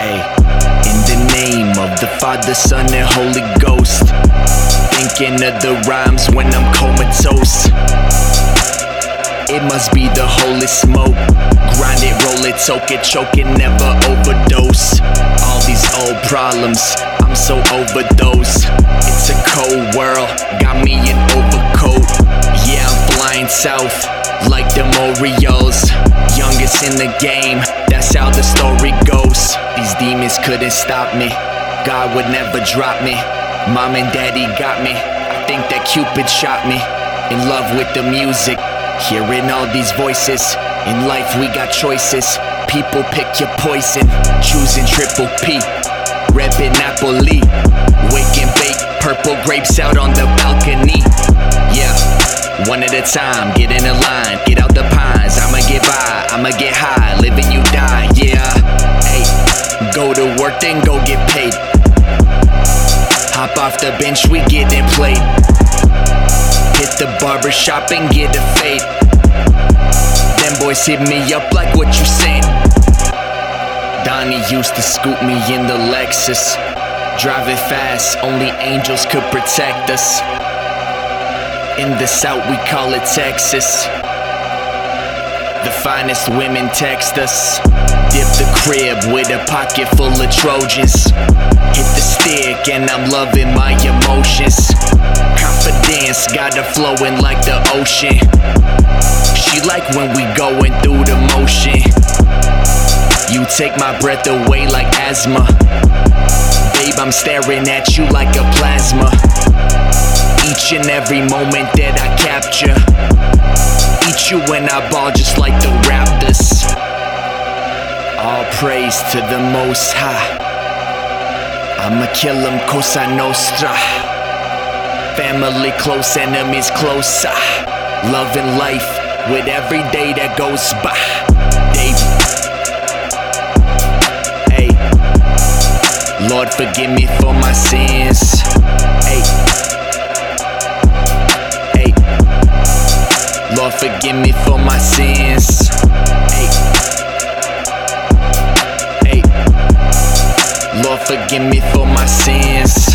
the name of the Father, Son, and Holy Ghost. Thinking of the rhymes when I'm comatose. It must be the holy smoke. Grind it, roll it, soak it, choke it, never overdose. All these old problems, I'm so overdose. It's a cold world, got me an overcoat. Yeah, I'm flying south like the Orioles. Youngest in the game, that's how the story goes. These demons couldn't stop me, God would never drop me. Mom and daddy got me, I think that Cupid shot me. In love with the music, hearing all these voices. In life, we got choices. People pick your poison, choosing triple P. Reppin' Napoli, wake and bake purple grapes out on the balcony. Yeah, one at a time, get in a line, get out the pines. I'ma get by, I'ma get high, work, then go get paid. Hop off the bench, we getting played. Hit the barber shop and get a fade. Them boys hit me up like what you saying. Donnie used to scoop me in the Lexus. Driving fast, only angels could protect us. In the South, we call it Texas. The finest women text us. Dip the crib with a pocket full of Trojans. Hit the stick, and I'm loving my emotions. Confidence got her flowing like the ocean. She like when we going through the motion. You take my breath away like asthma. Babe, I'm staring at you like a plasma. Each and every moment that I capture. Eat you when I ball just like the Raptors. All praise to the Most High. I'ma kill him, Cosa Nostra. Family close, enemies closer. Loving life with every day that goes by. Lord, forgive me for my sins. Hey, Lord, forgive me for my sins. Hey, hey, Lord, forgive me for my sins.